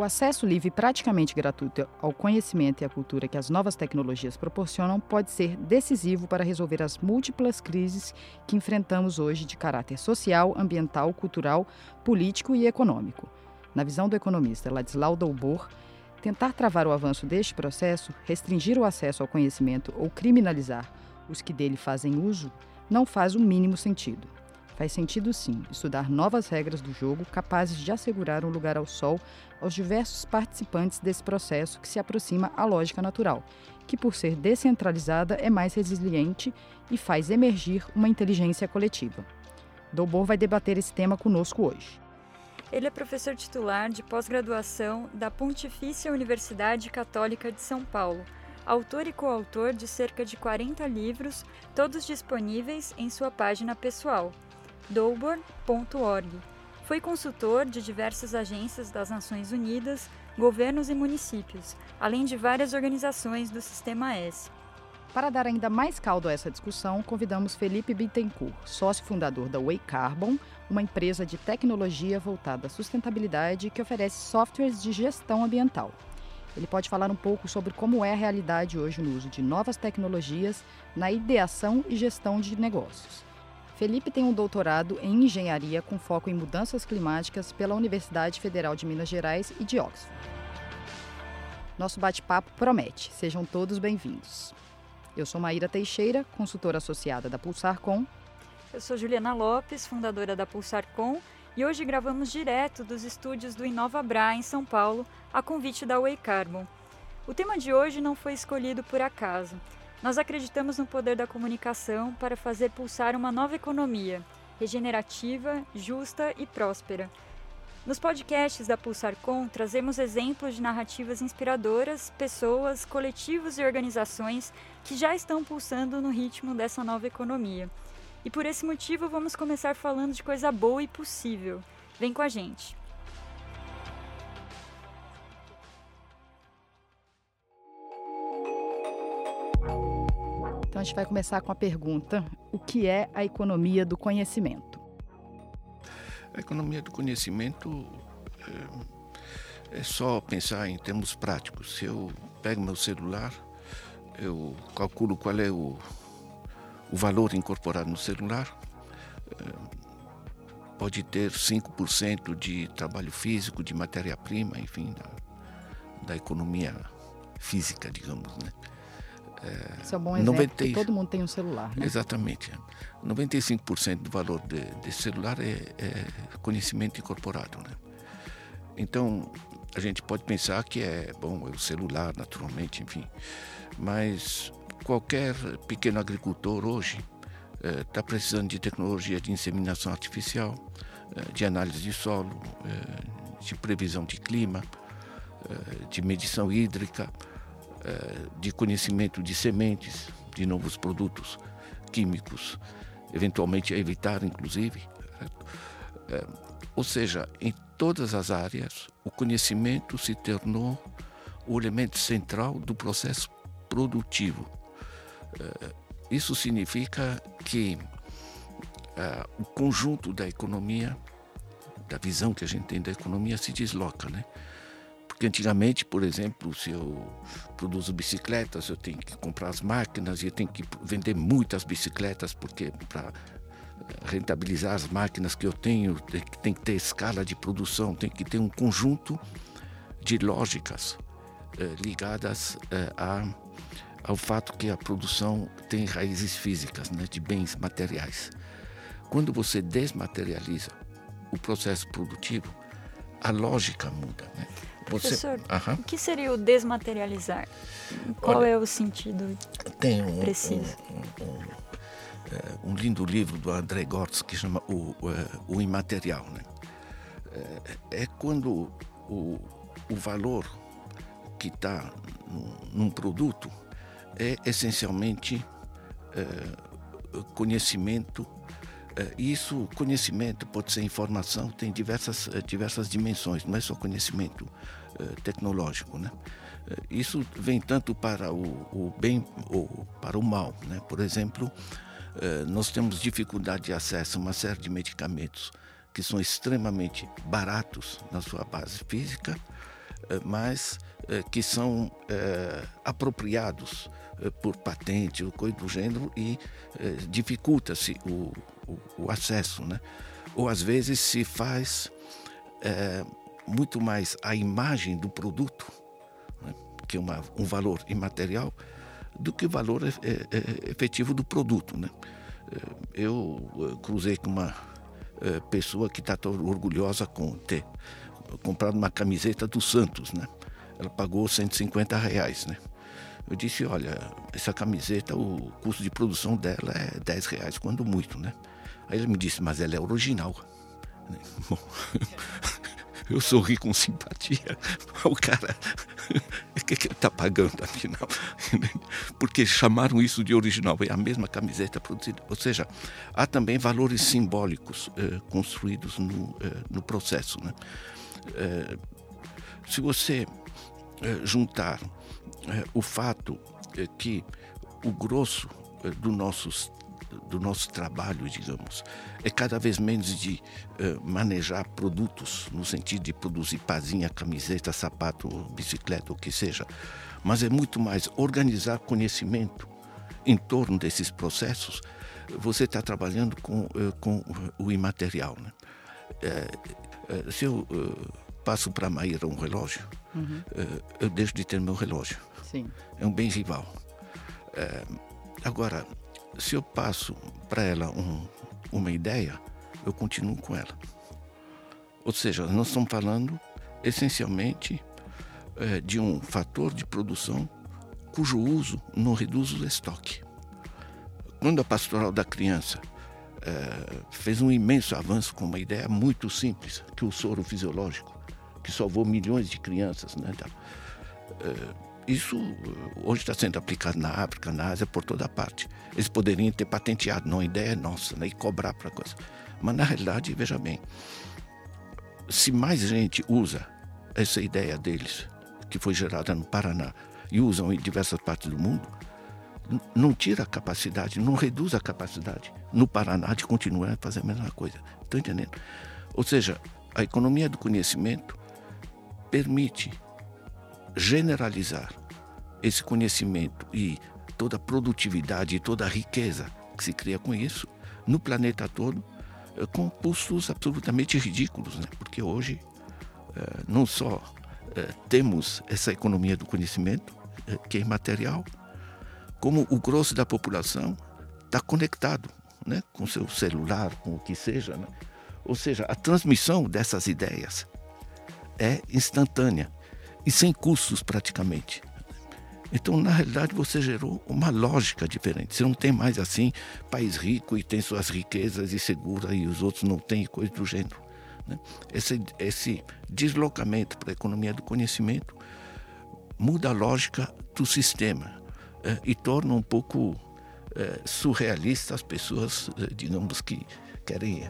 O acesso livre e praticamente gratuito ao conhecimento e à cultura que as novas tecnologias proporcionam pode ser decisivo para resolver as múltiplas crises que enfrentamos hoje de caráter social, ambiental, cultural, político e econômico. Na visão do economista Ladislau Dalbor, tentar travar o avanço deste processo, restringir o acesso ao conhecimento ou criminalizar os que dele fazem uso, não faz o mínimo sentido. Faz sentido sim estudar novas regras do jogo capazes de assegurar um lugar ao sol aos diversos participantes desse processo que se aproxima à lógica natural, que por ser descentralizada é mais resiliente e faz emergir uma inteligência coletiva. Dobor vai debater esse tema conosco hoje. Ele é professor titular de pós-graduação da Pontifícia Universidade Católica de São Paulo, autor e coautor de cerca de 40 livros, todos disponíveis em sua página pessoal Dolborn.org. Foi consultor de diversas agências das Nações Unidas, governos e municípios, além de várias organizações do Sistema S. Para dar ainda mais caldo a essa discussão, convidamos Felipe Bittencourt, sócio fundador da Way Carbon, uma empresa de tecnologia voltada à sustentabilidade que oferece softwares de gestão ambiental. Ele pode falar um pouco sobre como é a realidade hoje no uso de novas tecnologias na ideação e gestão de negócios. Felipe tem um doutorado em engenharia com foco em mudanças climáticas pela Universidade Federal de Minas Gerais e de Oxford. Nosso bate-papo promete. Sejam todos bem-vindos. Eu sou Maíra Teixeira, consultora associada da Pulsarcom. Eu sou Juliana Lopes, fundadora da Pulsarcom, e hoje gravamos direto dos estúdios do Inova Bra em São Paulo, a convite da Way Carbon. O tema de hoje não foi escolhido por acaso. Nós acreditamos no poder da comunicação para fazer pulsar uma nova economia, regenerativa, justa e próspera. Nos podcasts da Pulsarcom, trazemos exemplos de narrativas inspiradoras, pessoas, coletivos e organizações que já estão pulsando no ritmo dessa nova economia. E por esse motivo, vamos começar falando de coisa boa e possível. Vem com a gente! Então a gente vai começar com a pergunta: o que é a economia do conhecimento? A economia do conhecimento é, é só pensar em termos práticos. Se eu pego meu celular, eu calculo qual é o, o valor incorporado no celular. É, pode ter 5% de trabalho físico, de matéria-prima, enfim, da, da economia física, digamos, né? É, Isso é um bom exemplo, 90... todo mundo tem um celular. Né? Exatamente. 95% do valor de, desse celular é, é, conhecimento incorporado. Né? Então, a gente pode pensar que é, bom, é o celular, naturalmente, enfim, mas qualquer pequeno agricultor hoje está é, precisando de tecnologia de inseminação artificial, é, de análise de solo, é, de previsão de clima, de medição hídrica, eh, de conhecimento de sementes, de novos produtos químicos, eventualmente a evitar, inclusive. Eh, ou seja, em todas as áreas, o conhecimento se tornou o elemento central do processo produtivo. Eh, isso significa que o conjunto da economia, da visão que a gente tem da economia, se desloca, né? Porque antigamente, por exemplo, se eu produzo bicicletas, eu tenho que comprar as máquinas e eu tenho que vender muitas bicicletas, porque para rentabilizar as máquinas que eu tenho, tem que ter escala de produção, tem que ter um conjunto de lógicas eh, ligadas eh, a, ao fato que a produção tem raízes físicas, né, de bens materiais. Quando você desmaterializa o processo produtivo, a lógica muda. Né? Professor, Você... o que seria o desmaterializar? Qual Olha, é o sentido tem um, preciso? Um, um, é, um, lindo livro do André Gortz que chama O, é, o Imaterial. Né? É, é quando o, o valor que está num produto é essencialmente é, conhecimento é, isso, conhecimento, pode ser informação, tem diversas, é, diversas dimensões, não é só conhecimento é, tecnológico. Né? Isso vem tanto para o, o bem ou para o mal. Né? Por exemplo, nós temos dificuldade de acesso a uma série de medicamentos que são extremamente baratos na sua base física, mas que são apropriados por patente ou coisa do gênero e dificulta-se o, o, o, acesso, né? Ou às vezes se faz muito mais a imagem do produto, né? que é uma, um valor imaterial, do que o valor efetivo do produto, né? Eu cruzei com uma pessoa que está orgulhosa com ter comprado uma camiseta do Santos, né? Ela pagou 150 reais, né? Eu disse, olha, essa camiseta, o custo de produção dela é 10 reais, quando muito, né? Aí ele me disse, mas ela é original. Bom, eu sorri com simpatia. O cara, o que, que ele está pagando afinal? Porque chamaram isso de original, é a mesma camiseta produzida. Ou seja, há também valores simbólicos eh, construídos no, eh, no processo. Né? Eh, se você eh, juntar eh, o fato eh, que o grosso do nossos do nosso trabalho, digamos, é cada vez menos de uh, manejar produtos, no sentido de produzir pazinha, camiseta, sapato, bicicleta, o que seja, mas é muito mais organizar conhecimento em torno desses processos. Você está trabalhando com, uh, com o imaterial. Né? Uh, se eu passo para a Maíra um relógio, uhum. eu deixo de ter meu relógio. Sim. É um bem rival. agora, se eu passo para ela um, uma ideia, eu continuo com ela. Ou seja, nós estamos falando essencialmente é, de um fator de produção cujo uso não reduz o estoque. Quando a pastoral da criança é, fez um imenso avanço com uma ideia muito simples, que o soro fisiológico, que salvou milhões de crianças, né, é, isso hoje está sendo aplicado na África, na Ásia, por toda parte. Eles poderiam ter patenteado, não, a ideia é nossa, né, e cobrar para coisa. Mas na realidade, veja bem, se mais gente usa essa ideia deles, que foi gerada no Paraná, e usam em diversas partes do mundo, não tira a capacidade, não reduz a capacidade no Paraná de continuar a fazer a mesma coisa. Estão entendendo? Ou seja, a economia do conhecimento permite generalizar esse conhecimento e toda a produtividade e toda a riqueza que se cria com isso no planeta todo eh, com custos absolutamente ridículos, né? porque hoje eh, não só eh, temos essa economia do conhecimento, que é imaterial, como o grosso da população está conectado né? com seu celular, com o que seja. Né? Ou seja, a transmissão dessas ideias é instantânea e sem custos praticamente. Então, na realidade, você gerou uma lógica diferente. Você não tem mais assim, país rico e tem suas riquezas e segura e os outros não têm coisa do gênero. Né? Esse, esse deslocamento para a economia do conhecimento muda a lógica do sistema é, e torna um pouco é, surrealista as pessoas, é, digamos, que querem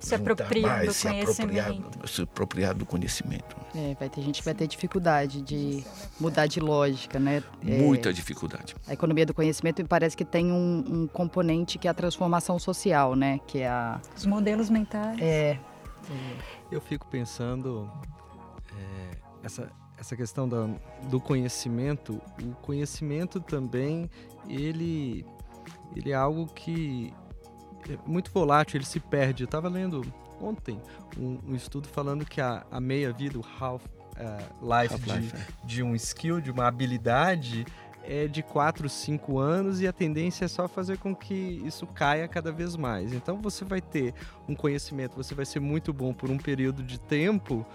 se apropriam mais, do se conhecimento. se apropriar do conhecimento. É, vai ter gente que vai ter dificuldade de mudar de lógica, né? É, Muita dificuldade. A economia do conhecimento parece que tem um, um, componente que é a transformação social, né? Que é a... Os modelos mentais. É. Eu fico pensando é, essa, essa questão da, do conhecimento. O conhecimento também, ele, ele é algo que é muito volátil, ele se perde. Eu estava lendo ontem um, um, estudo falando que a, a meia-vida, o half-life uh, half de, é. de um skill, de uma habilidade, é de 4, 5 anos e a tendência é só fazer com que isso caia cada vez mais. Então você vai ter um conhecimento, você vai ser muito bom por um período de tempo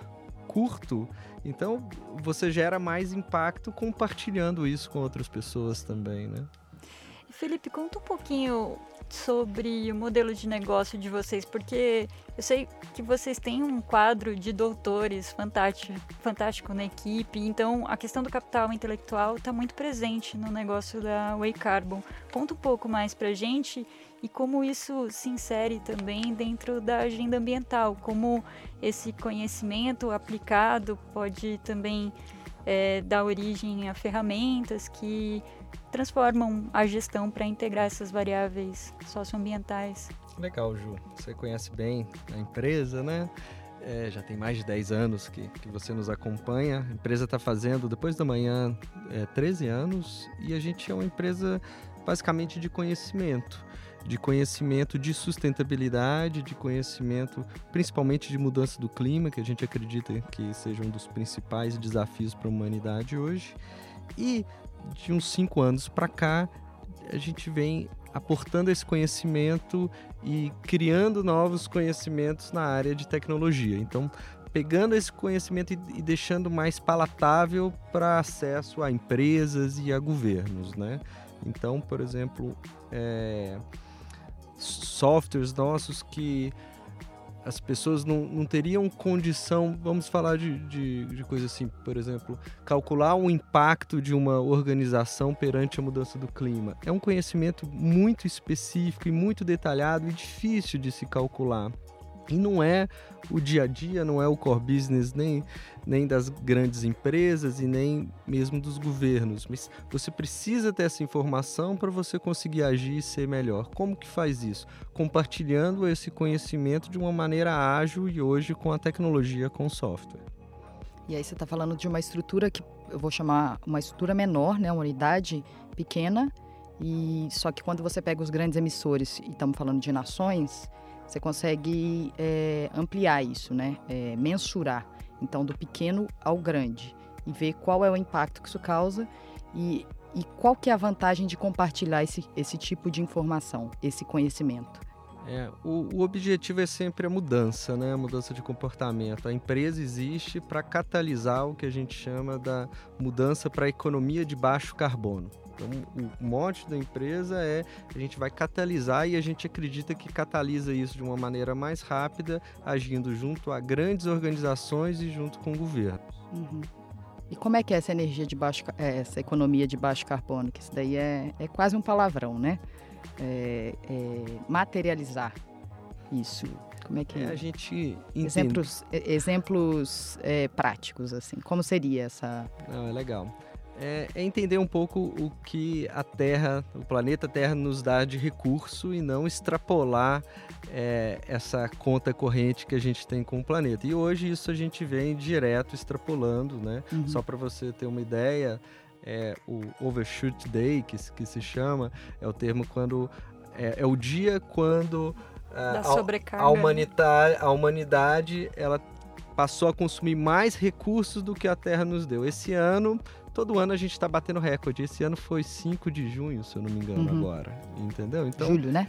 curto, então você gera mais impacto compartilhando isso com outras pessoas também, né? Felipe, conta um pouquinho sobre o modelo de negócio de vocês, porque eu sei que vocês têm um quadro de doutores fantástico, fantástico na equipe, então a questão do capital intelectual está muito presente no negócio da Way Carbon. Conta um pouco mais para a gente e como isso se insere também dentro da agenda ambiental, como esse conhecimento aplicado pode também é, dar origem a ferramentas que transformam a gestão para integrar essas variáveis socioambientais. Legal, Ju. Você conhece bem a empresa, né? é, já tem mais de 10 anos que, que você nos acompanha. A empresa está fazendo, depois da manhã, é, 13 anos e a gente é uma empresa basicamente de conhecimento. De conhecimento de sustentabilidade, de conhecimento principalmente de mudança do clima, que a gente acredita que seja um dos principais desafios para a humanidade hoje. E de uns cinco anos para cá, a gente vem aportando esse conhecimento e criando novos conhecimentos na área de tecnologia. Então, pegando esse conhecimento e, deixando mais palatável para acesso a empresas e a governos, né? Então, por exemplo, é, softwares nossos que as pessoas não, não teriam condição, vamos falar de, de, de coisa assim, por exemplo, calcular o impacto de uma organização perante a mudança do clima. É um conhecimento muito específico e muito detalhado e difícil de se calcular. E não é o dia a dia, não é o core business nem, nem das grandes empresas e nem mesmo dos governos. Mas você precisa ter essa informação para você conseguir agir e ser melhor. Como que faz isso? Compartilhando esse conhecimento de uma maneira ágil e hoje com a tecnologia, com o software. E aí você está falando de uma estrutura que eu vou chamar uma estrutura menor, né? uma unidade pequena. E só que quando você pega os grandes emissores e estamos falando de nações, você consegue é, ampliar isso, né? É, mensurar, então, do pequeno ao grande e ver qual é o impacto que isso causa e, e qual que é a vantagem de compartilhar esse, esse tipo de informação, esse conhecimento. É, o, o, objetivo é sempre a mudança, né? A mudança de comportamento. A empresa existe para catalisar o que a gente chama da mudança para a economia de baixo carbono. Então, o mote da empresa é a gente vai catalisar e a gente acredita que catalisa isso de uma maneira mais rápida, agindo junto a grandes organizações e junto com o governo. Uhum. E como é que é essa energia de baixo, é, essa economia de baixo carbono? Que isso daí é, é quase um palavrão, né? É, é materializar isso. Como é que é, a gente entende. exemplos exemplos é, práticos assim? Como seria essa? Não, é legal é, é, entender um pouco o que a Terra, o planeta Terra nos dá de recurso e não extrapolar é, essa conta corrente que a gente tem com o planeta. E hoje isso a gente vem direto extrapolando, né? Uhum. Só para você ter uma ideia, é, o Overshoot Day, que, que se chama, é o termo quando... É, é o dia quando... A, a, a, humanidade, a humanidade ela passou a consumir mais recursos do que a Terra nos deu. Esse ano todo ano a gente está batendo recorde. Esse ano foi 5 de junho, se eu não me engano, uhum. agora. Entendeu? Então, julho, né?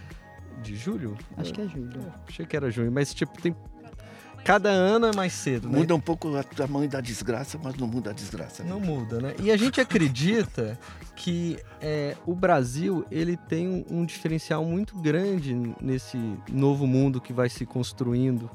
De julho? Acho que é julho. É, achei que era junho, mas tipo, tem. Cada ano é mais cedo, né? Muda um pouco o tamanho da desgraça, mas não muda a desgraça. Né? Não muda, né? E a gente acredita que é, o Brasil ele tem um, um diferencial muito grande nesse novo mundo que vai se construindo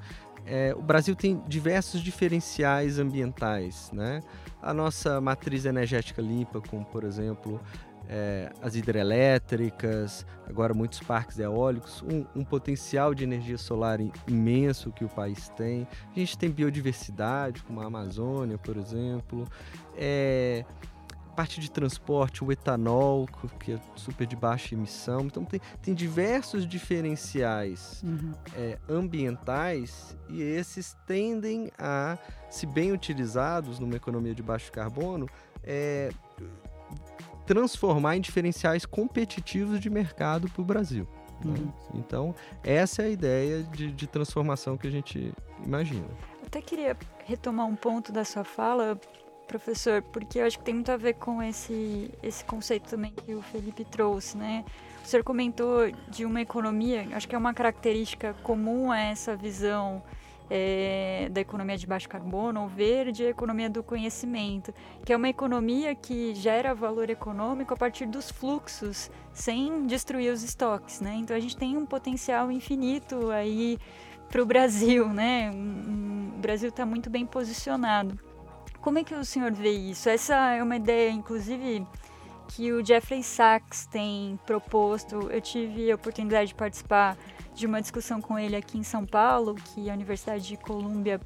é, o Brasil tem diversos diferenciais ambientais, né? A nossa matriz energética limpa, como por exemplo é, as hidrelétricas, agora muitos parques eólicos, um, um, potencial de energia solar imenso que o país tem. A gente tem biodiversidade, como a Amazônia, por exemplo. É, parte de transporte, o etanol, que é super de baixa emissão. Então, tem, tem diversos diferenciais uhum. é, ambientais e esses tendem a, se bem utilizados numa economia de baixo carbono, é, transformar em diferenciais competitivos de mercado para o Brasil. Né? Uhum. Né? Então, essa é a ideia de, de transformação que a gente imagina. Até queria retomar um ponto da sua fala, professor, porque eu acho que tem muito a ver com esse, esse conceito também que o Felipe trouxe, né? O senhor comentou de uma economia, acho que é uma característica comum a essa visão é, da economia de baixo carbono ou verde, a economia do conhecimento, que é uma economia que gera valor econômico a partir dos fluxos, sem destruir os estoques, né? Então a gente tem um potencial infinito aí para o Brasil, né? o Brasil está muito bem posicionado. Como é que o senhor vê isso? Essa é uma ideia, inclusive, que o Jeffrey Sachs tem proposto. Eu tive a oportunidade de participar de uma discussão com ele aqui em São Paulo, que a Universidade de Colômbia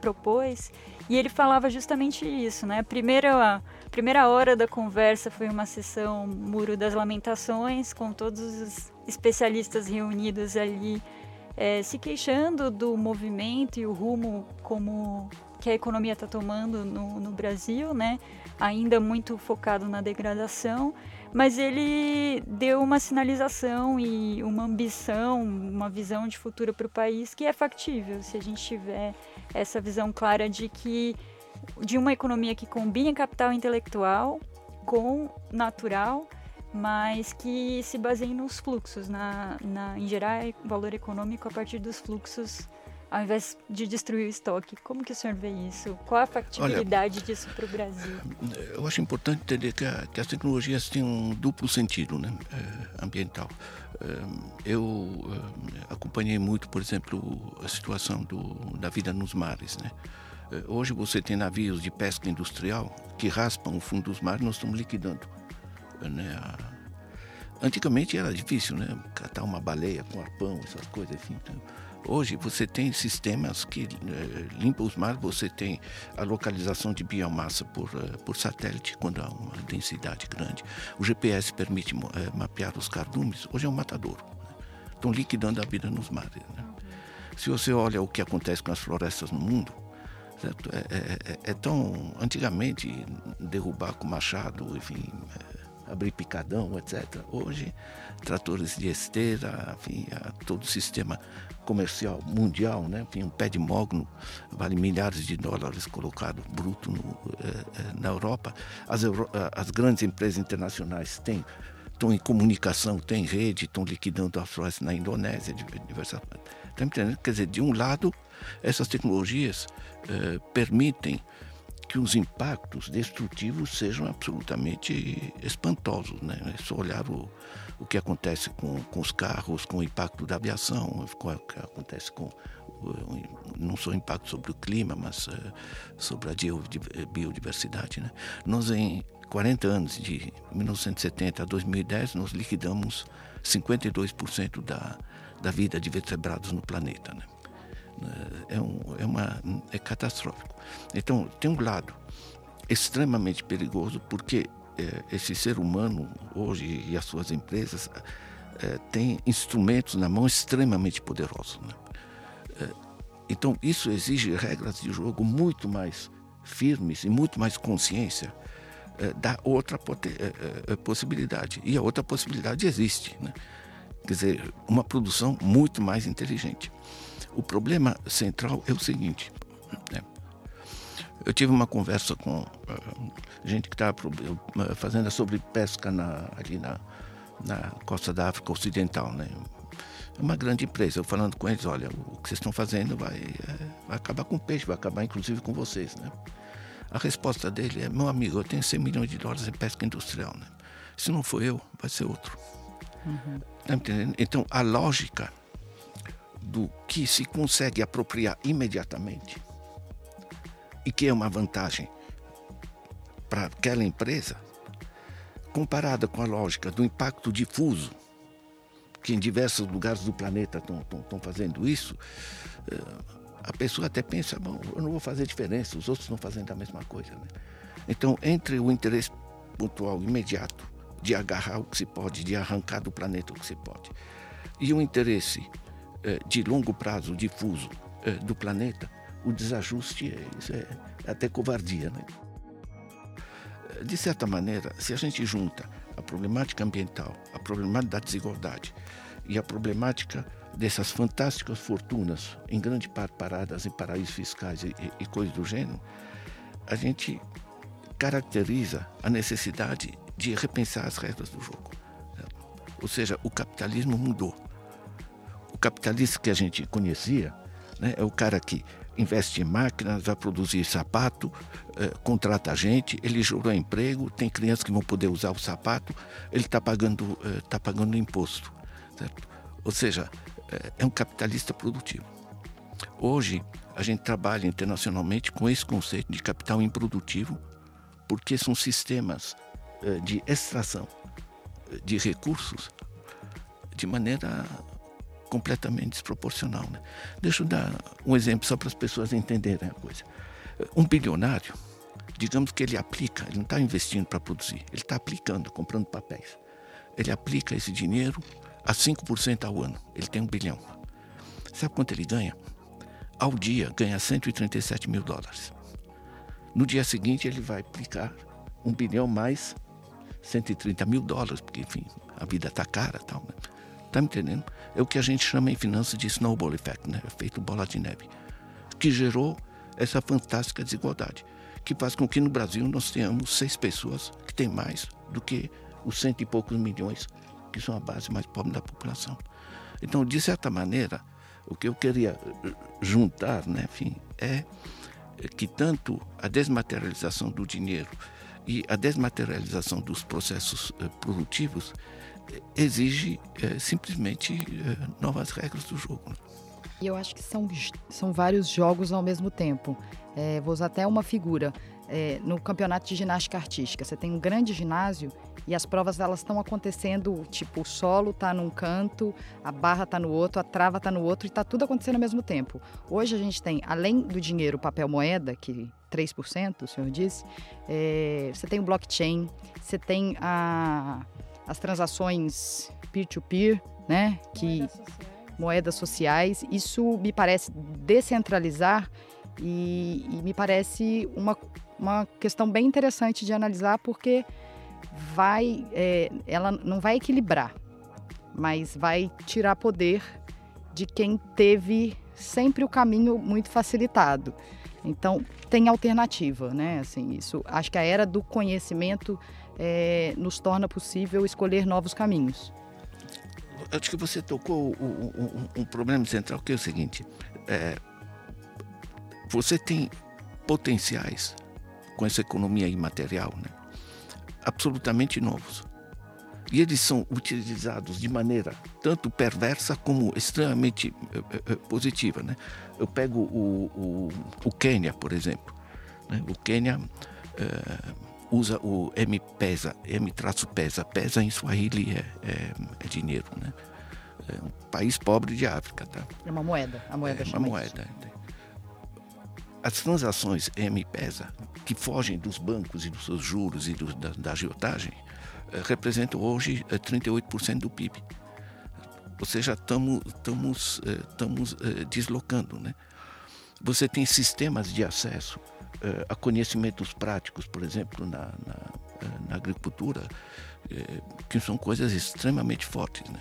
propôs, e ele falava justamente isso, né? A primeira, a primeira hora da conversa foi uma sessão Muro das Lamentações, com todos os especialistas reunidos ali é, se queixando do movimento e o rumo como que a economia está tomando no, no Brasil, né? Ainda muito focado na degradação, mas ele deu uma sinalização e uma ambição, uma visão de futuro para o país que é factível se a gente tiver essa visão clara de que de uma economia que combine capital intelectual com natural mas que se baseiem nos fluxos, na, na, em gerar valor econômico a partir dos fluxos, ao invés de destruir o estoque. Como que o senhor vê isso? Qual a factibilidade Olha, disso para o Brasil? Eu acho importante entender que, a, que, as tecnologias têm um duplo sentido né, é, ambiental. É, eu é, acompanhei muito, por exemplo, a situação do, da vida nos mares. Né? Hoje você tem navios de pesca industrial que raspam o fundo dos mares, nós estamos liquidando né? Antigamente era difícil, né? Catar uma baleia com arpão, essas coisas, enfim. Então, hoje você tem sistemas que eh, limpam os mares, você tem a localização de biomassa por, eh, por satélite, quando há uma densidade grande. O GPS permite eh, mapear os cardumes, hoje é um matadouro. Né? Estão liquidando a vida nos mares. Né? Se você olha o que acontece com as florestas no mundo, é, é, é, é, tão. Antigamente, derrubar com machado, enfim abrir picadão, etc. Hoje, tratores de esteira, enfim, todo o sistema comercial mundial, né? Enfim, um pé de mogno vale milhares de dólares colocado bruto no, eh, eh, na Europa. As, Euro, as grandes empresas internacionais têm estão em comunicação, têm rede, estão liquidando a florestas na Indonésia, diversas. Está entendendo? Quer dizer, de um lado, essas tecnologias eh, permitem que os impactos destrutivos sejam absolutamente espantosos. Né? É só olhar o, o que acontece com, com os carros, com o impacto da aviação, o que acontece com não só impacto sobre o clima, mas uh, sobre a biodiversidade. Né? Nós, em 40 anos, de 1970 a 2010, nós liquidamos 52% da, da vida de vertebrados no planeta. Né? É, um, é, uma, é catastrófico. Então, tem um lado extremamente perigoso, porque é, esse ser humano, hoje, e as suas empresas, é, têm instrumentos na mão extremamente poderosos. Né? É, então, isso exige regras de jogo muito mais firmes e muito mais consciência é, da outra é, possibilidade. E a outra possibilidade existe. Né? Quer dizer, uma produção muito mais inteligente. O problema central é o seguinte: né? eu tive uma conversa com uh, gente que estava uh, fazendo sobre pesca na, ali na, na costa da África Ocidental, né? É uma grande empresa. Eu falando com eles, olha, o que vocês estão fazendo vai, é, vai acabar com o peixe, vai acabar inclusive com vocês, né? A resposta dele é, meu amigo, eu tenho 100 milhões de dólares em pesca industrial, né? Se não for eu, vai ser outro. Uhum. Tá entendendo? Então, a lógica do que se consegue apropriar imediatamente e que é uma vantagem para aquela empresa, comparada com a lógica do impacto difuso, que em diversos lugares do planeta estão fazendo isso, eh, a pessoa até pensa, bom, eu não vou fazer diferença, os outros estão fazendo a mesma coisa. Né? Então, entre o interesse pontual imediato de agarrar o que se pode, de arrancar do planeta o que se pode, e o interesse de longo prazo difuso eh, do planeta, o desajuste é, é, até covardia. Né? Eh, de certa maneira, se a gente junta a problemática ambiental, a problemática da desigualdade e a problemática dessas fantásticas fortunas, em grande parte paradas em paraísos fiscais e, e, e coisas do gênero, a gente caracteriza a necessidade de repensar as regras do jogo. Ou seja, o capitalismo mudou capitalista que a gente conhecia né, é o cara que investe em máquinas, vai produzir sapato, eh, contrata gente, ele gerou emprego, tem crianças que vão poder usar o sapato, ele está pagando, eh, tá pagando imposto. Certo? Ou seja, eh, é um capitalista produtivo. Hoje, a gente trabalha internacionalmente com esse conceito de capital improdutivo, porque são sistemas de extração de recursos de maneira completamente desproporcional. Né? Deixa eu dar um exemplo só para as pessoas entenderem a coisa. Um bilionário, digamos que ele aplica, ele não está investindo para produzir, ele está aplicando, comprando papéis. Ele aplica esse dinheiro a 5% ao ano, ele tem um bilhão. Sabe quanto ele ganha? Ao dia, ganha 137 mil dólares. No dia seguinte, ele vai aplicar um bilhão mais 130 mil dólares, porque, enfim, a vida está cara tal. Né? Tá me entendendo? É o que a gente chama em finanças de snowball effect, né? Efeito bola de neve, que gerou essa fantástica desigualdade, que faz com que no Brasil nós tenhamos seis pessoas que têm mais do que os cento e poucos milhões que são a base mais pobre da população. Então, de certa maneira, o que eu queria eh, juntar, né, enfim, é que tanto a desmaterialização do dinheiro e a desmaterialização dos processos eh, produtivos exige simplesmente novas regras do jogo. E eu acho que são, são vários jogos ao mesmo tempo. É, vou usar até uma figura. É, no campeonato de ginástica artística, você tem um grande ginásio e as provas elas estão acontecendo, tipo, o solo está num canto, a barra está no outro, a trava está no outro e está tudo acontecendo ao mesmo tempo. Hoje a gente tem, além do dinheiro, papel moeda, que 3%, o senhor disse, é, você tem o blockchain, você tem a, as transações peer-to-peer, -peer, né? Que, moedas sociais. Isso me parece descentralizar e, e me parece uma, uma questão bem interessante de analisar, porque vai, é, ela não vai equilibrar, mas vai tirar poder de quem teve sempre o caminho muito facilitado. Então tem alternativa, né? Assim, isso. Acho que a era do conhecimento é, nos torna possível escolher novos caminhos. Acho que você tocou um, um, um problema central que é o seguinte: é, você tem potenciais com essa economia imaterial, né? absolutamente novos. E eles são utilizados de maneira tanto perversa como extremamente uh, uh, positiva. Né? Eu pego o, o, o Quênia, por exemplo. Né? O Quênia uh, usa o M-Pesa, M-Pesa. Pesa em Swahili é, é, é dinheiro. Né? É um país pobre de África. Tá? É uma moeda. A moeda é uma moeda. As transações M-Pesa que fogem dos bancos e dos seus juros e do, da, da agiotagem, eh, representam hoje 38% eh, do PIB. Ou seja, estamos eh, deslocando. Né? Você tem sistemas de acesso a conhecimentos práticos, por exemplo, na, na, na agricultura, que são coisas extremamente fortes. Né?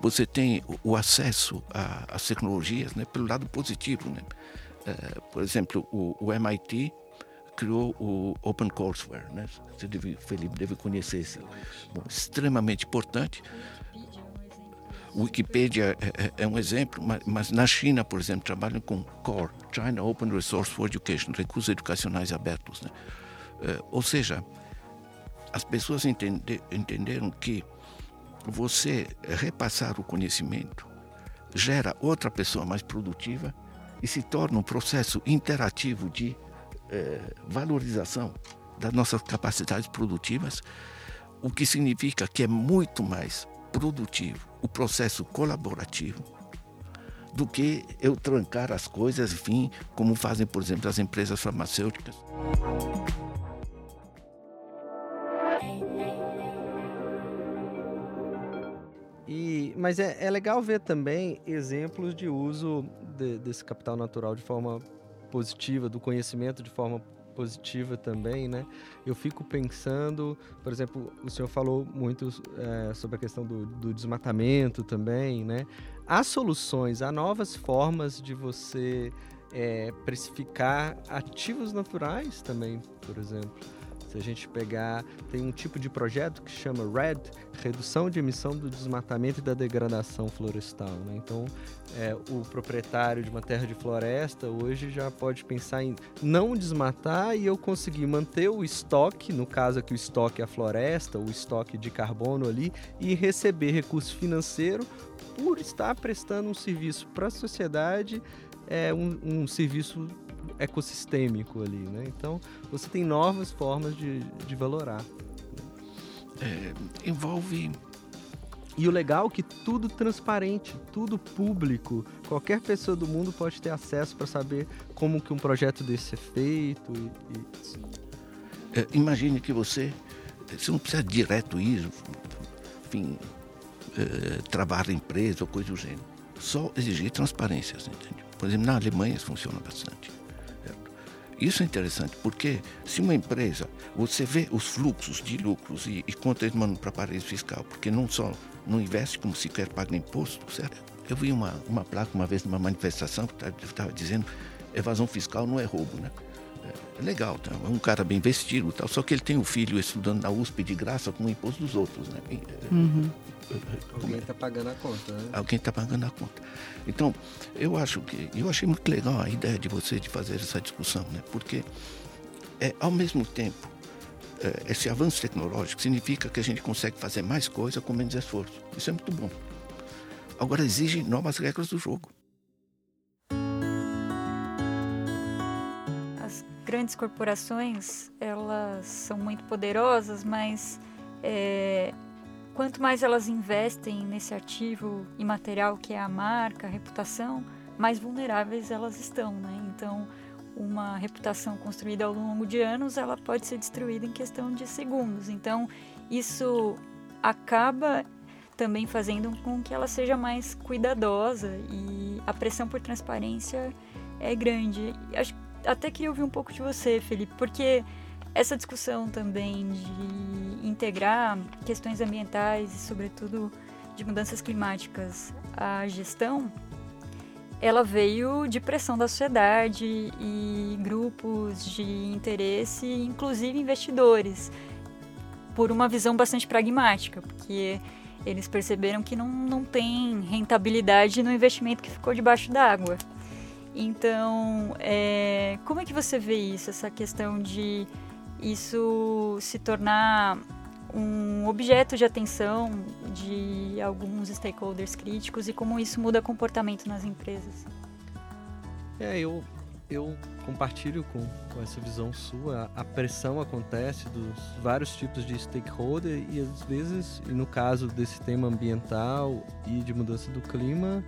Você tem o acesso às tecnologias né, pelo lado positivo. Né? por exemplo, o, o MIT criou o Open Courseware, né? Você deve, Felipe deve conhecer esse, bom, extremamente importante. Wikipedia é, é, é um exemplo, mas, na China, por exemplo, trabalham com CORE, China Open Resource for Education, recursos educacionais abertos. Né? É, ou seja, as pessoas entende, entenderam que você repassar o conhecimento gera outra pessoa mais produtiva e se torna um processo interativo de valorização das nossas capacidades produtivas, o que significa que é muito mais produtivo o processo colaborativo do que eu trancar as coisas, enfim, como fazem, por exemplo, as empresas farmacêuticas. E, mas é, é legal ver também exemplos de uso de, desse capital natural de forma positiva, do conhecimento de forma positiva também, né? Eu fico pensando, por exemplo, o senhor falou muito é, sobre a questão do, do, desmatamento também, né? Há soluções, há novas formas de você é, precificar ativos naturais também, por exemplo. Se a gente pegar, tem um tipo de projeto que chama RED, Redução de Emissão do Desmatamento e da Degradação Florestal. Né? Então, é, o proprietário de uma terra de floresta hoje já pode pensar em não desmatar e eu conseguir manter o estoque, no caso aqui o estoque é a floresta, o estoque de carbono ali, e receber recurso financeiro por estar prestando um serviço para a sociedade, é, um, um serviço ecossistêmico ali, né? Então você tem novas formas de, de valorar. É, envolve e o legal é que tudo transparente, tudo público, qualquer pessoa do mundo pode ter acesso para saber como que um projeto desse é feito. E, e... É, imagine que você, você não precisa direto ir, enfim, é, trabalhar a empresa ou coisa do gênero. só exigir transparências. Entende? Por exemplo, na Alemanha isso funciona bastante. Isso é interessante, porque se uma empresa, você vê os fluxos de lucros e, e quanto eles mandam para paraíso fiscal, porque não só não investe como sequer paga imposto, certo? Eu vi uma, uma placa uma vez numa manifestação que estava dizendo evasão fiscal não é roubo, né? É legal, tá? um cara bem vestido, tal, só que ele tem um filho estudando na USP de graça com o imposto dos outros. Né? Uhum. Alguém está pagando a conta, né? Alguém está pagando a conta. Então, eu acho que. Eu achei muito legal a ideia de você de fazer essa discussão, né? Porque, é, ao mesmo tempo, é, esse avanço tecnológico significa que a gente consegue fazer mais coisa com menos esforço. Isso é muito bom. Agora exige novas regras do jogo. Grandes corporações elas são muito poderosas, mas é, quanto mais elas investem nesse ativo imaterial que é a marca, a reputação, mais vulneráveis elas estão, né? Então, uma reputação construída ao longo de anos, ela pode ser destruída em questão de segundos. Então, isso acaba também fazendo com que ela seja mais cuidadosa e a pressão por transparência é grande. Acho até queria ouvir um pouco de você, Felipe, porque essa discussão também de integrar questões ambientais e, sobretudo, de mudanças climáticas à gestão, ela veio de pressão da sociedade e grupos de interesse, inclusive investidores, por uma visão bastante pragmática, porque eles perceberam que não, não tem rentabilidade no investimento que ficou debaixo d'água. Então, é, como é que você vê isso, essa questão de isso se tornar um objeto de atenção de alguns stakeholders críticos e como isso muda comportamento nas empresas? É, eu, eu compartilho com, com essa visão sua. A pressão acontece dos vários tipos de stakeholder e às vezes, e no caso desse tema ambiental e de mudança do clima,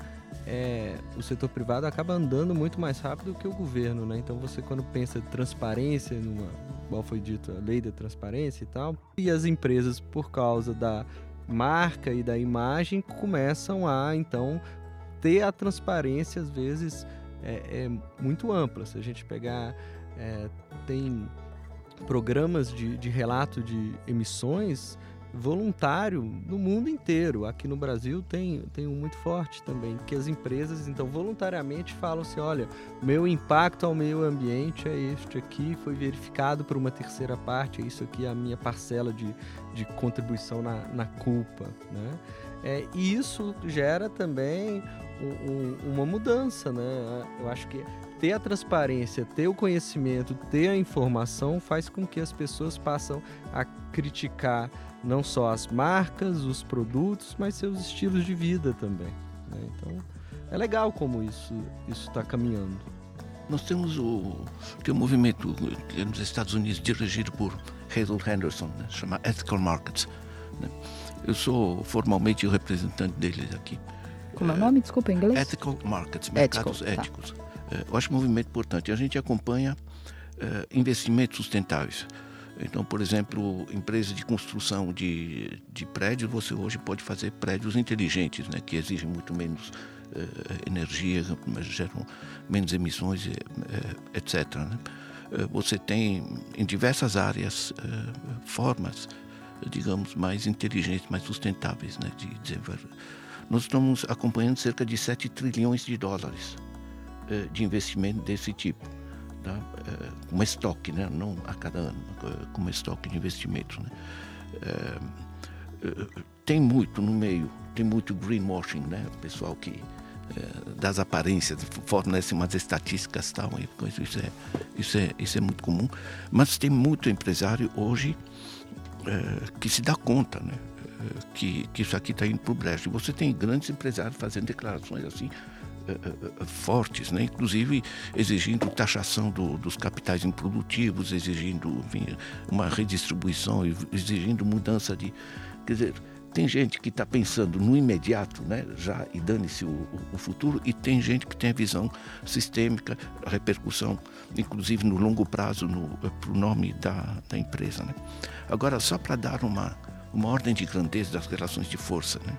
é, o setor privado acaba andando muito mais rápido que o governo, né? Então você quando pensa transparência, numa, igual foi dito, a lei da transparência e tal, e as empresas por causa da marca e da imagem começam a então ter a transparência às vezes é, é muito ampla. Se a gente pegar é, tem programas de, de relato de emissões voluntário no mundo inteiro. Aqui no Brasil tem, tem um muito forte também, que as empresas, então, voluntariamente falam assim, olha, meu impacto ao meio ambiente é este aqui, foi verificado por uma terceira parte, é isso aqui é a minha parcela de, de contribuição na, na culpa, né? É, e isso gera também um, um, uma mudança, né? Eu acho que ter a transparência, ter o conhecimento, ter a informação faz com que as pessoas passam a criticar não só as marcas, os produtos, mas seus estilos de vida também. Né? Então, é legal como isso está caminhando. Nós temos o, tem um movimento nos Estados Unidos dirigido por Hazel Henderson, né? chama Ethical Markets. Né? Eu sou formalmente o representante deles aqui. Como é o nome? Desculpa, em inglês? Ethical Markets, mercados Ethical, tá. éticos. Tá. Eu acho um movimento importante. A gente acompanha uh, investimentos sustentáveis. Então, por exemplo, empresa de construção de, de prédios, você hoje pode fazer prédios inteligentes, né, que exigem muito menos uh, energia, mas geram menos emissões, uh, etc. Né? Uh, você tem em diversas áreas formas, digamos, mais inteligentes, mais sustentáveis né, de desenvolver. Nós estamos acompanhando cerca de 7 trilhões de dólares de investimento desse tipo tá? É, como estoque, né? não a cada ano, como estoque de investimento. Né? É, é, tem muito no meio, tem muito greenwashing, né? o pessoal que é, das aparências, fornece umas estatísticas tal, e coisa, isso, é, isso, é, isso é muito comum, mas tem muito empresário hoje é, que se dá conta, né? Que, que isso aqui está indo para o brejo. Você tem grandes empresários fazendo declarações assim, fortes, né? inclusive exigindo taxação do, dos capitais improdutivos, exigindo enfim, uma redistribuição, exigindo mudança de. Quer dizer, tem gente que está pensando no imediato, né, já e dane-se o, o, futuro, e tem gente que tem a visão sistêmica, a repercussão, inclusive no longo prazo, para o nome da, da empresa. Né. Agora, só para dar uma, uma ordem de grandeza das relações de força, né,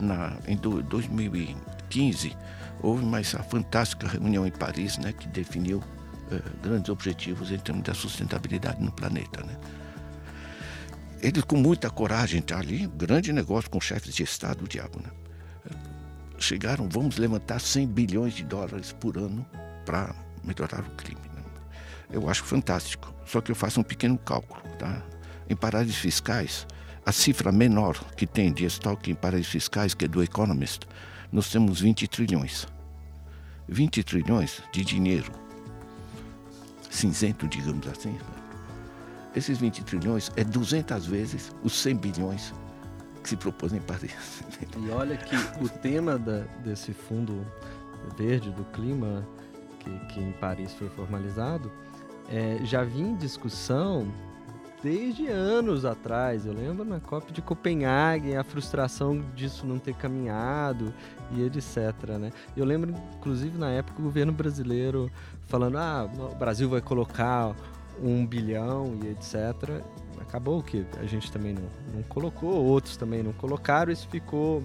na, em 2015, houve mais a fantástica reunião em Paris, né, que definiu eh, grandes objetivos em termos da sustentabilidade no planeta. Né. Eles, com muita coragem, tá ali, grande negócio com chefes de Estado, o diabo, né, chegaram, vamos levantar 100 bilhões de dólares por ano para melhorar o crime. Né. Eu acho fantástico, só que eu faço um pequeno cálculo. Tá? Em paraísos fiscais, a cifra menor que tem de estoque em paraísos fiscais, que é do Economist, nós temos 20 trilhões. 20 trilhões de dinheiro cinzento, digamos assim. Esses 20 trilhões é 200 vezes os 100 bilhões que se propôs em Paris. E olha que o tema da, desse fundo verde do clima, que, que em Paris foi formalizado, é, já vinha em discussão desde anos atrás. Eu lembro na COP de Copenhague, a frustração disso não ter caminhado e etc. Né? Eu lembro, inclusive, na época, o governo brasileiro falando: ah, o Brasil vai colocar um bilhão e etc. Acabou que a gente também não, não colocou, outros também não colocaram, isso ficou.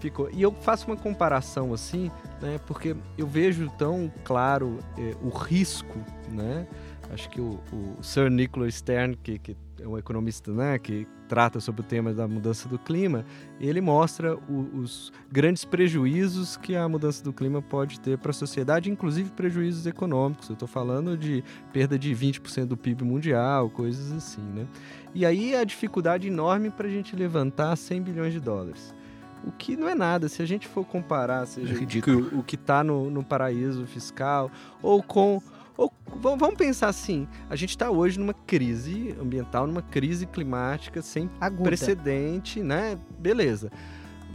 ficou. E eu faço uma comparação assim, né, porque eu vejo tão claro eh, o risco, né? Acho que o, o Sir Nicholas Stern, que, que, é um economista né, que trata sobre o tema da mudança do clima, ele mostra o, os grandes prejuízos que a mudança do clima pode ter para a sociedade, inclusive prejuízos econômicos. Eu estou falando de perda de 20% do PIB mundial, coisas assim. Né? E aí a dificuldade enorme para a gente levantar 100 bilhões de dólares. O que não é nada, se a gente for comparar seja, é o, que está no, no paraíso fiscal ou com ou, vamos pensar assim, a gente está hoje numa crise ambiental, numa crise climática sem Aguda. precedente, né? Beleza.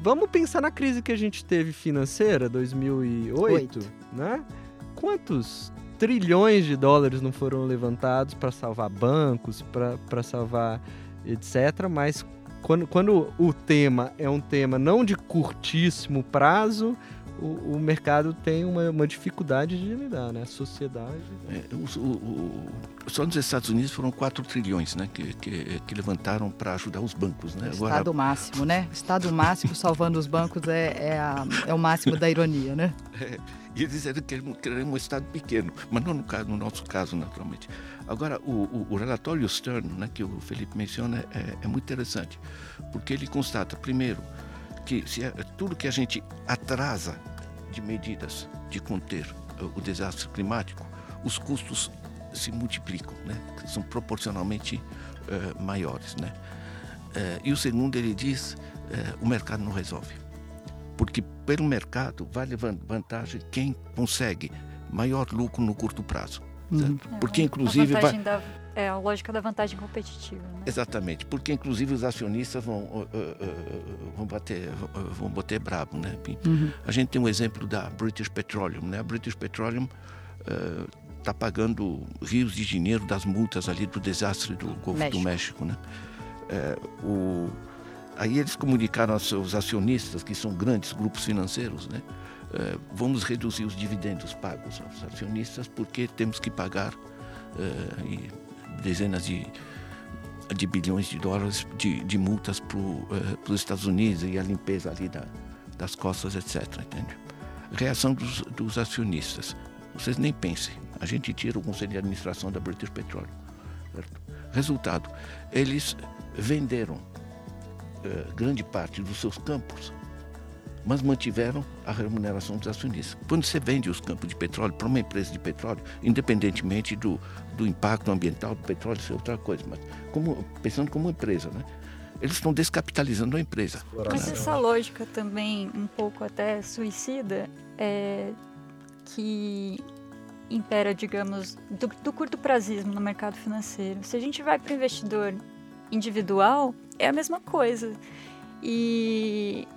Vamos pensar na crise que a gente teve financeira, 2008, Oito. né? Quantos trilhões de dólares não foram levantados para salvar bancos, para salvar etc. Mas quando, quando o tema é um tema não de curtíssimo prazo, o, o mercado tem uma, uma, dificuldade de lidar, né? A sociedade. É, o, o, só nos Estados Unidos foram 4 trilhões né, que, que, que levantaram para ajudar os bancos. Né? Agora... Estado máximo, né? Estado máximo salvando os bancos é, é, a, é o máximo da ironia, né? É, e eles disseram que queremos um Estado pequeno, mas não no, caso, no nosso caso, naturalmente. Agora, o, o, relatório Stern, né, que o Felipe menciona, é, é muito interessante, porque ele constata, primeiro, que se é, tudo que a gente atrasa de medidas de conter o desastre climático, os custos se multiplicam, né? são proporcionalmente uh, maiores. Né? Uh, e o segundo, ele diz, uh, o mercado não resolve. Porque pelo mercado vai levando vantagem quem consegue maior lucro no curto prazo. Uhum. Porque inclusive vai... Da é a lógica da vantagem competitiva. Né? Exatamente, porque inclusive os acionistas vão, uh, uh, uh, vão, bater, vão bater brabo. Né? Uhum. A gente tem um exemplo da British Petroleum. Né? A British Petroleum está pagando rios de dinheiro das multas ali do desastre do Golfo México. do México. Né? É, o, aí eles comunicaram aos seus acionistas, que são grandes grupos financeiros, né? É, vamos reduzir os dividendos pagos aos acionistas porque temos que pagar Uh, e dezenas de, de bilhões de dólares de, de multas para uh, os Estados Unidos e a limpeza ali da, das costas, etc. Entende? Reação dos, dos acionistas. Vocês nem pensem. A gente tira o conselho de administração da British Petroleum. Certo? Resultado, eles venderam uh, grande parte dos seus campos mas mantiveram a remuneração dos acionistas. Quando você vende os campos de petróleo para uma empresa de petróleo, independentemente do, do impacto ambiental do petróleo, isso é outra coisa, mas como, pensando como empresa, né? eles estão descapitalizando a empresa. Mas essa lógica também, um pouco até suicida, é que impera, digamos, do, do curto prazismo no mercado financeiro. Se a gente vai para o investidor individual, é a mesma coisa. E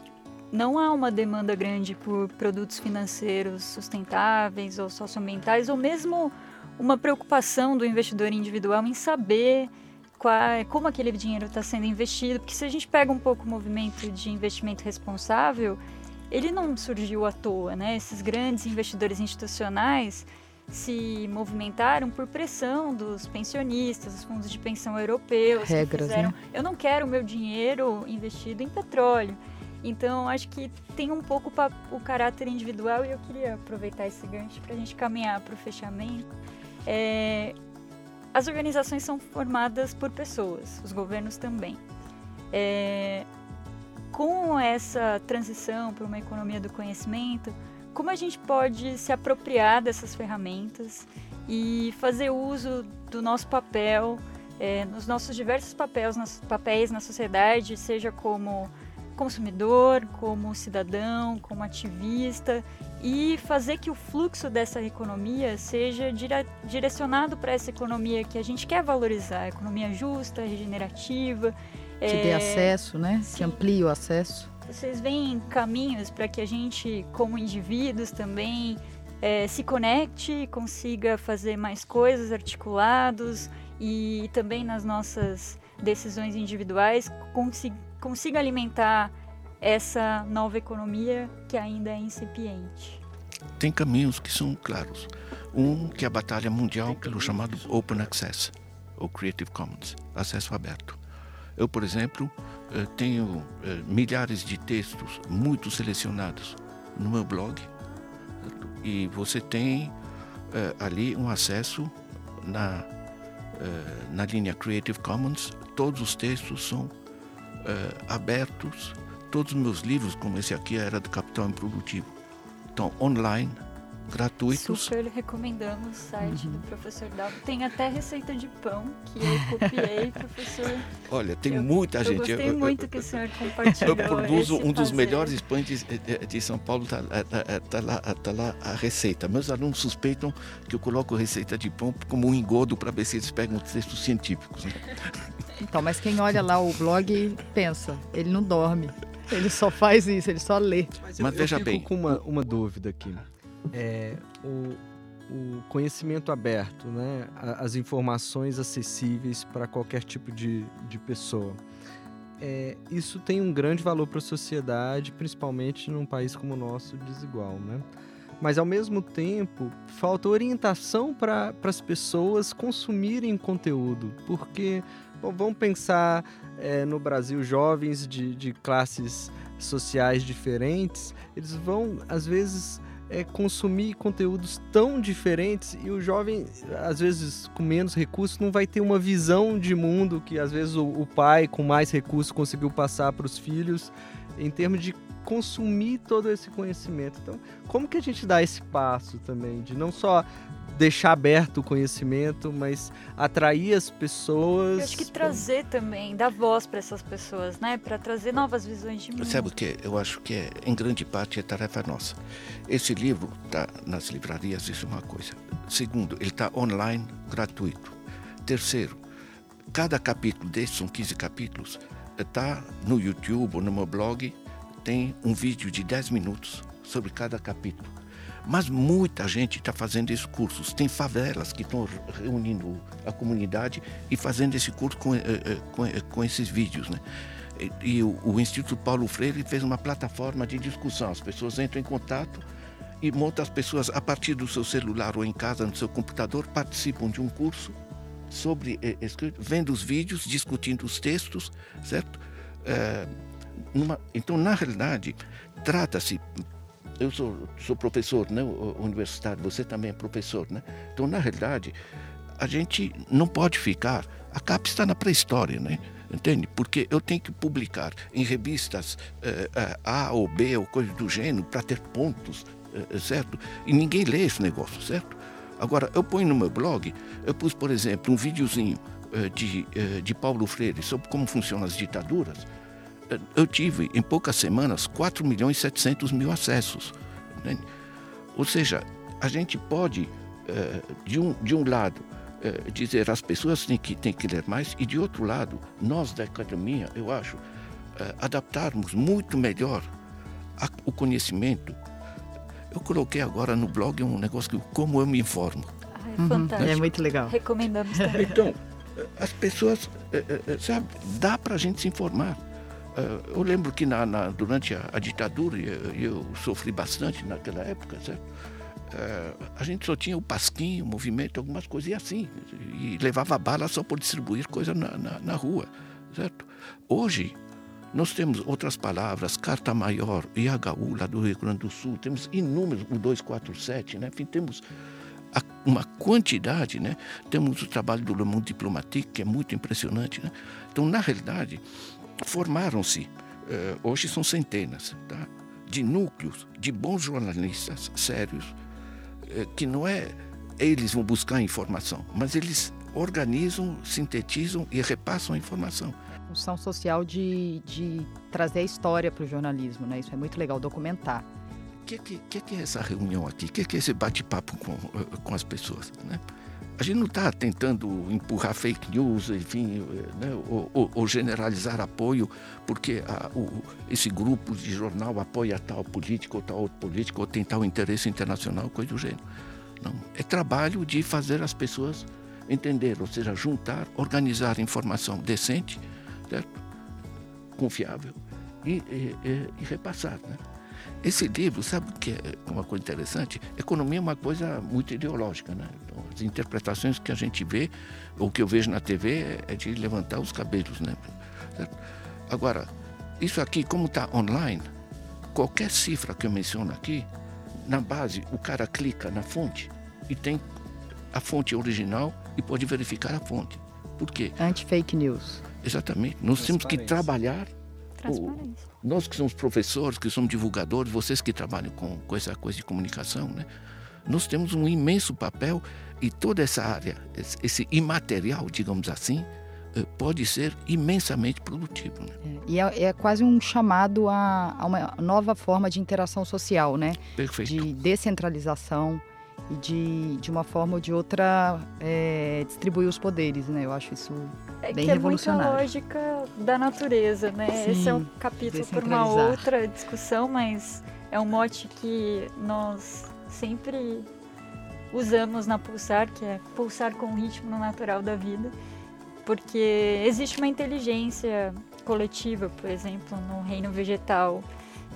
não há uma demanda grande por produtos financeiros sustentáveis ou socioambientais, ou mesmo uma preocupação do investidor individual em saber qual, como aquele dinheiro está sendo investido, porque se a gente pega um pouco o movimento de investimento responsável, ele não surgiu à toa, né? Esses grandes investidores institucionais se movimentaram por pressão dos pensionistas, dos fundos de pensão europeus. Regras, fizeram, né? Eu não quero o meu dinheiro investido em petróleo. Então, acho que tem um pouco o caráter individual e eu queria aproveitar esse gancho para a gente caminhar para o fechamento. É, as organizações são formadas por pessoas, os governos também. É, com essa transição para uma economia do conhecimento, como a gente pode se apropriar dessas ferramentas e fazer uso do nosso papel, é, nos nossos diversos papéis, papéis na sociedade, seja como consumidor, como cidadão, como ativista, e fazer que o fluxo dessa economia seja dire direcionado para essa economia que a gente quer valorizar, economia justa, regenerativa. Que é... dê acesso, né? Sim. Que amplie o acesso. Vocês veem caminhos para que a gente, como indivíduos também, é, se conecte, consiga fazer mais coisas articulados e também nas nossas decisões individuais consiga, consiga alimentar essa nova economia que ainda é incipiente. Tem caminhos que são claros. Um que é a batalha mundial pelo chamado Open Access, ou Creative Commons, acesso aberto. Eu, por exemplo, eh, tenho eh, milhares de textos muito selecionados no meu blog e você tem eh, ali um acesso na, na linha Creative Commons. Todos os textos são abertos. Todos os meus livros, como esse aqui, era do Capital Improdutivo, estão online gratuitos. Super recomendamos o site uhum. do professor Dalvo. Tem até receita de pão que eu copiei, professor. Olha, tem eu, muita gente. Eu gostei eu, muito que o senhor compartilhou. Eu produzo um dos melhores pães de, de, São Paulo, está tá, tá, tá, lá, tá lá a receita. Meus alunos suspeitam que eu coloco receita de pão como um engodo para ver se eles pegam textos científicos. Né? Então, mas quem olha lá o blog pensa, ele não dorme. Ele só faz isso, ele só lê. Mas, eu, mas veja eu fico bem. com uma, uma dúvida aqui é, o, o conhecimento aberto, né? as informações acessíveis para qualquer tipo de, de pessoa. É, isso tem um grande valor para a sociedade, principalmente num país como o nosso, desigual. Né? Mas, ao mesmo tempo, falta orientação para as pessoas consumirem conteúdo, porque bom, vamos pensar é, no Brasil jovens de, de classes sociais diferentes, eles vão, às vezes, é, consumir conteúdos tão diferentes e o jovem, às vezes com menos recursos, não vai ter uma visão de mundo que às vezes o, o pai com mais recursos conseguiu passar para os filhos em termos de consumir todo esse conhecimento. Então, como que a gente dá esse passo também de não só deixar aberto o conhecimento, mas atrair as pessoas. Eu acho que trazer também, dar voz para essas pessoas, né? Para trazer novas visões de mundo. Sabe o que? Eu acho que é, em grande parte é tarefa nossa. Esse livro está nas livrarias, isso é uma coisa. Segundo, ele está online, gratuito. Terceiro, cada capítulo desses, são 15 capítulos, está no YouTube ou no meu blog, tem um vídeo de 10 minutos sobre cada capítulo. Mas muita gente está fazendo esses cursos. Tem favelas que estão reunindo a comunidade e fazendo esse curso com, eh, eh, com, eh, com esses vídeos. Né? E, o, o, Instituto Paulo Freire fez uma plataforma de discussão. As pessoas entram em contato e montam as pessoas, a partir do seu celular ou em casa, no seu computador, participam de um curso sobre escrito, vendo os vídeos, discutindo os textos, certo? É, numa, então, na realidade, trata-se eu sou, sou professor né, universitário, você também é professor. Né? Então, na realidade, a gente não pode ficar. A CAP está na pré-história, né? entende? Porque eu tenho que publicar em revistas eh, eh A ou B ou coisa do gênero para ter pontos, eh, certo? E ninguém lê esse negócio, certo? Agora, eu ponho no meu blog, eu pus, por exemplo, um videozinho eh, de, eh, de Paulo Freire sobre como funcionam as ditaduras eu tive em poucas semanas 4 milhões e 700 mil acessos. Né? Ou seja, a gente pode, eh, de, um, de um lado, eh, dizer as pessoas têm que, têm que ler mais, e de outro lado, nós da academia, eu acho, eh, adaptarmos muito melhor o conhecimento. Eu coloquei agora no blog um negócio que como eu me informo. Ah, é uhum. fantástico. É muito legal. Recomendamos também. Então, as pessoas, sabe, dá para a gente se informar. Eh, eu lembro que na, na, durante a, a ditadura, eu, eu, sofri bastante naquela época, certo? Eh, a gente só tinha o pasquinho, o movimento, algumas coisas, assim, e levava bala só por distribuir coisa na, na, na rua, certo? Hoje, Nós temos outras palavras, carta maior, IHU, lá do Rio Grande do Sul, temos inúmeros, o 247, né? enfim, temos uma quantidade, né? Temos o trabalho do Le Monde Diplomatique, que é muito impressionante, né? Então, na realidade, formaram-se, uh, hoje são centenas, tá? de núcleos, de bons jornalistas sérios, uh, que não é eles vão buscar informação, mas eles organizam, sintetizam e repassam a informação. Função social de, de trazer a história para o jornalismo, né? Isso é muito legal, documentar. O que, que, que, é essa reunião aqui? O que, que é esse bate-papo com, com as pessoas? Né? A gente não está tentando empurrar fake news, enfim, né? ou, ou, ou, generalizar apoio, porque a, o, esse grupo de jornal apoia tal político ou tal outro político, ou tem tal interesse internacional, coisa do gênero. Não. É trabalho de fazer as pessoas entender, ou seja, juntar, organizar informação decente, certo? confiável e, e, e, e repassar. Né? Esse livro, sabe o que é uma coisa interessante? Economia é uma coisa muito ideológica, né? As interpretações que a gente vê, ou que eu vejo na TV, é de levantar os cabelos, né? Certo? Agora, isso aqui, como está online, qualquer cifra que eu menciono aqui, na base, o cara clica na fonte e tem a fonte original e pode verificar a fonte. Por quê? Anti-fake news. Exatamente. Nós temos que trabalhar nós que somos professores, que somos divulgadores, vocês que trabalham com, com essa coisa de comunicação, né? nós temos um imenso papel e toda essa área, esse imaterial, digamos assim, eh, pode ser imensamente produtivo. Né? É, e é, é, quase um chamado a, a, uma nova forma de interação social, né? Perfeito. De descentralização e de, de uma forma ou de outra é, distribuir os poderes, né? Eu acho isso é bem que revolucionário. É muita lógica da natureza, né? Sim, Esse é um capítulo para uma outra discussão, mas é um mote que nós sempre usamos na Pulsar, que é pulsar com o ritmo natural da vida, porque existe uma inteligência coletiva, por exemplo, no reino vegetal,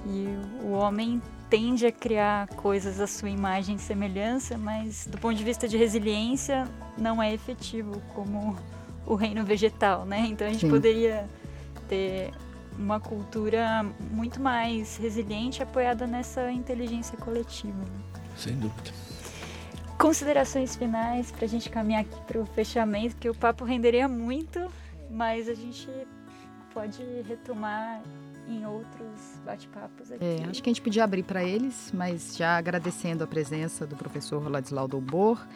e o homem tende a criar coisas à sua imagem e semelhança, mas do ponto de vista de resiliência não é efetivo como o reino vegetal, né? Então a gente Sim. poderia ter uma cultura muito mais resiliente apoiada nessa inteligência coletiva. Sem dúvida. Considerações finais para a gente caminhar aqui para o fechamento, que o papo renderia muito, mas a gente pode retomar em outros bate-papos aqui. É, acho que a gente podia abrir para eles, mas já agradecendo a presença do professor Ladislau Dobor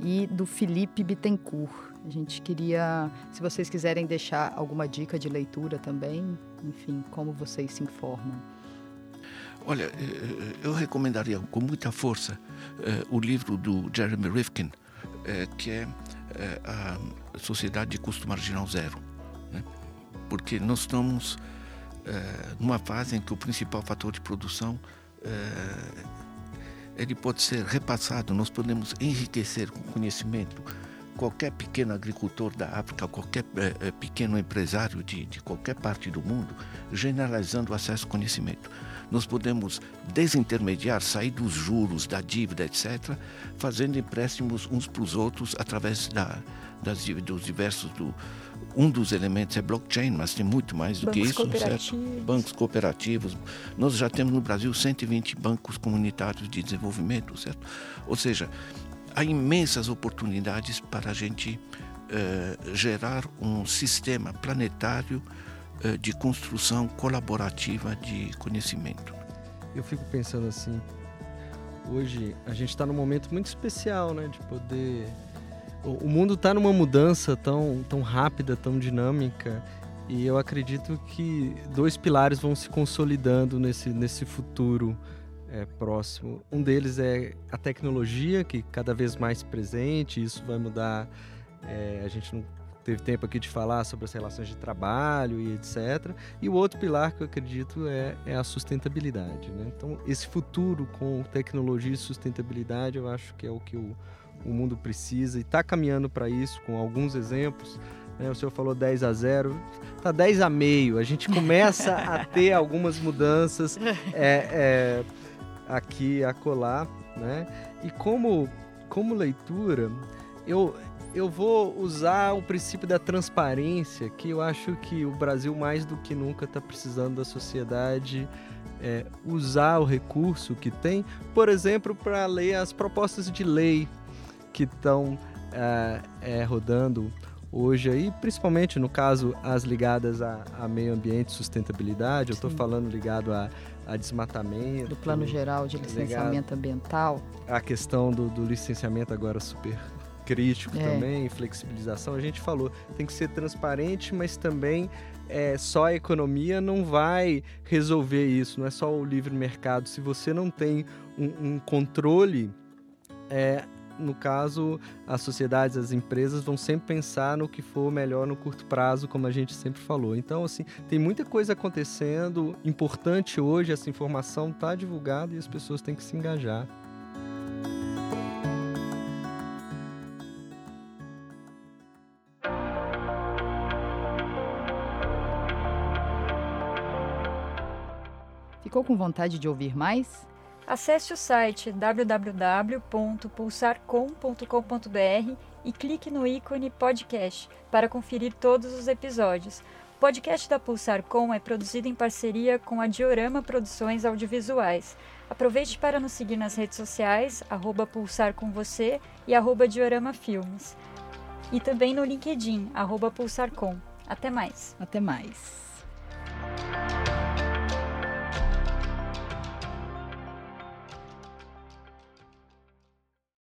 e do Felipe Bittencourt. A gente queria, se vocês quiserem deixar alguma dica de leitura também, enfim, como vocês se informam. Olha, eh, eh, eu recomendaria com muita força eh, o livro do Jeremy Rifkin, que é a Sociedade de Custo Marginal Zero. Né? Porque nós estamos numa fase em que o principal fator de produção ele pode ser repassado, nós podemos enriquecer com conhecimento qualquer pequeno agricultor da África, qualquer pequeno empresário de qualquer parte do mundo, generalizando o acesso ao conhecimento. Nós podemos desintermediar, sair dos juros, da dívida, etc., fazendo empréstimos uns para os outros através da, das, dos diversos do, um dos elementos é blockchain, mas tem muito mais do bancos que isso, certo? Bancos cooperativos. Nós já temos no Brasil 120 bancos comunitários de desenvolvimento, certo? Ou seja, há imensas oportunidades para a gente uh, gerar um sistema planetário de construção colaborativa de conhecimento. Eu fico pensando assim, hoje a gente está num momento muito especial, né, de poder o mundo está numa mudança tão, tão rápida, tão dinâmica, e eu acredito que dois pilares vão se consolidando nesse, nesse futuro é, próximo. Um deles é a tecnologia, que cada vez mais presente, isso vai mudar. É, a gente não teve tempo aqui de falar sobre as relações de trabalho e etc. E o outro pilar que eu acredito é, é a sustentabilidade. Né? Então, esse futuro com tecnologia e sustentabilidade, eu acho que é o que o o mundo precisa e está caminhando para isso com alguns exemplos. Né? O senhor falou 10 a 0, está 10 a meio. A gente começa a ter algumas mudanças é, é, aqui a colar, né? E como como leitura, eu eu vou usar o princípio da transparência, que eu acho que o Brasil mais do que nunca está precisando da sociedade é, usar o recurso que tem, por exemplo, para ler as propostas de lei que estão é, é, rodando hoje aí, principalmente no caso as ligadas a, a meio ambiente e sustentabilidade, eu estou falando ligado a, a, desmatamento. Do plano geral de licenciamento ambiental. A questão do, do licenciamento agora super crítico é. também, flexibilização, a gente falou, tem que ser transparente, mas também é, só a economia não vai resolver isso, não é só o livre mercado. Se você não tem um, um controle, é, no caso, as sociedades, as empresas vão sempre pensar no que for melhor no curto prazo, como a gente sempre falou. Então, assim, tem muita coisa acontecendo, importante hoje, essa informação está divulgada e as pessoas têm que se engajar. Ficou com vontade de ouvir mais? Acesse o site www.pulsarcom.com.br e clique no ícone podcast para conferir todos os episódios. O podcast da Pulsarcom é produzido em parceria com a Diorama Produções Audiovisuais. Aproveite para nos seguir nas redes sociais, arroba Pulsar com você e arroba Diorama Filmes. E também no LinkedIn, arroba Pulsarcom. Até mais. Até mais.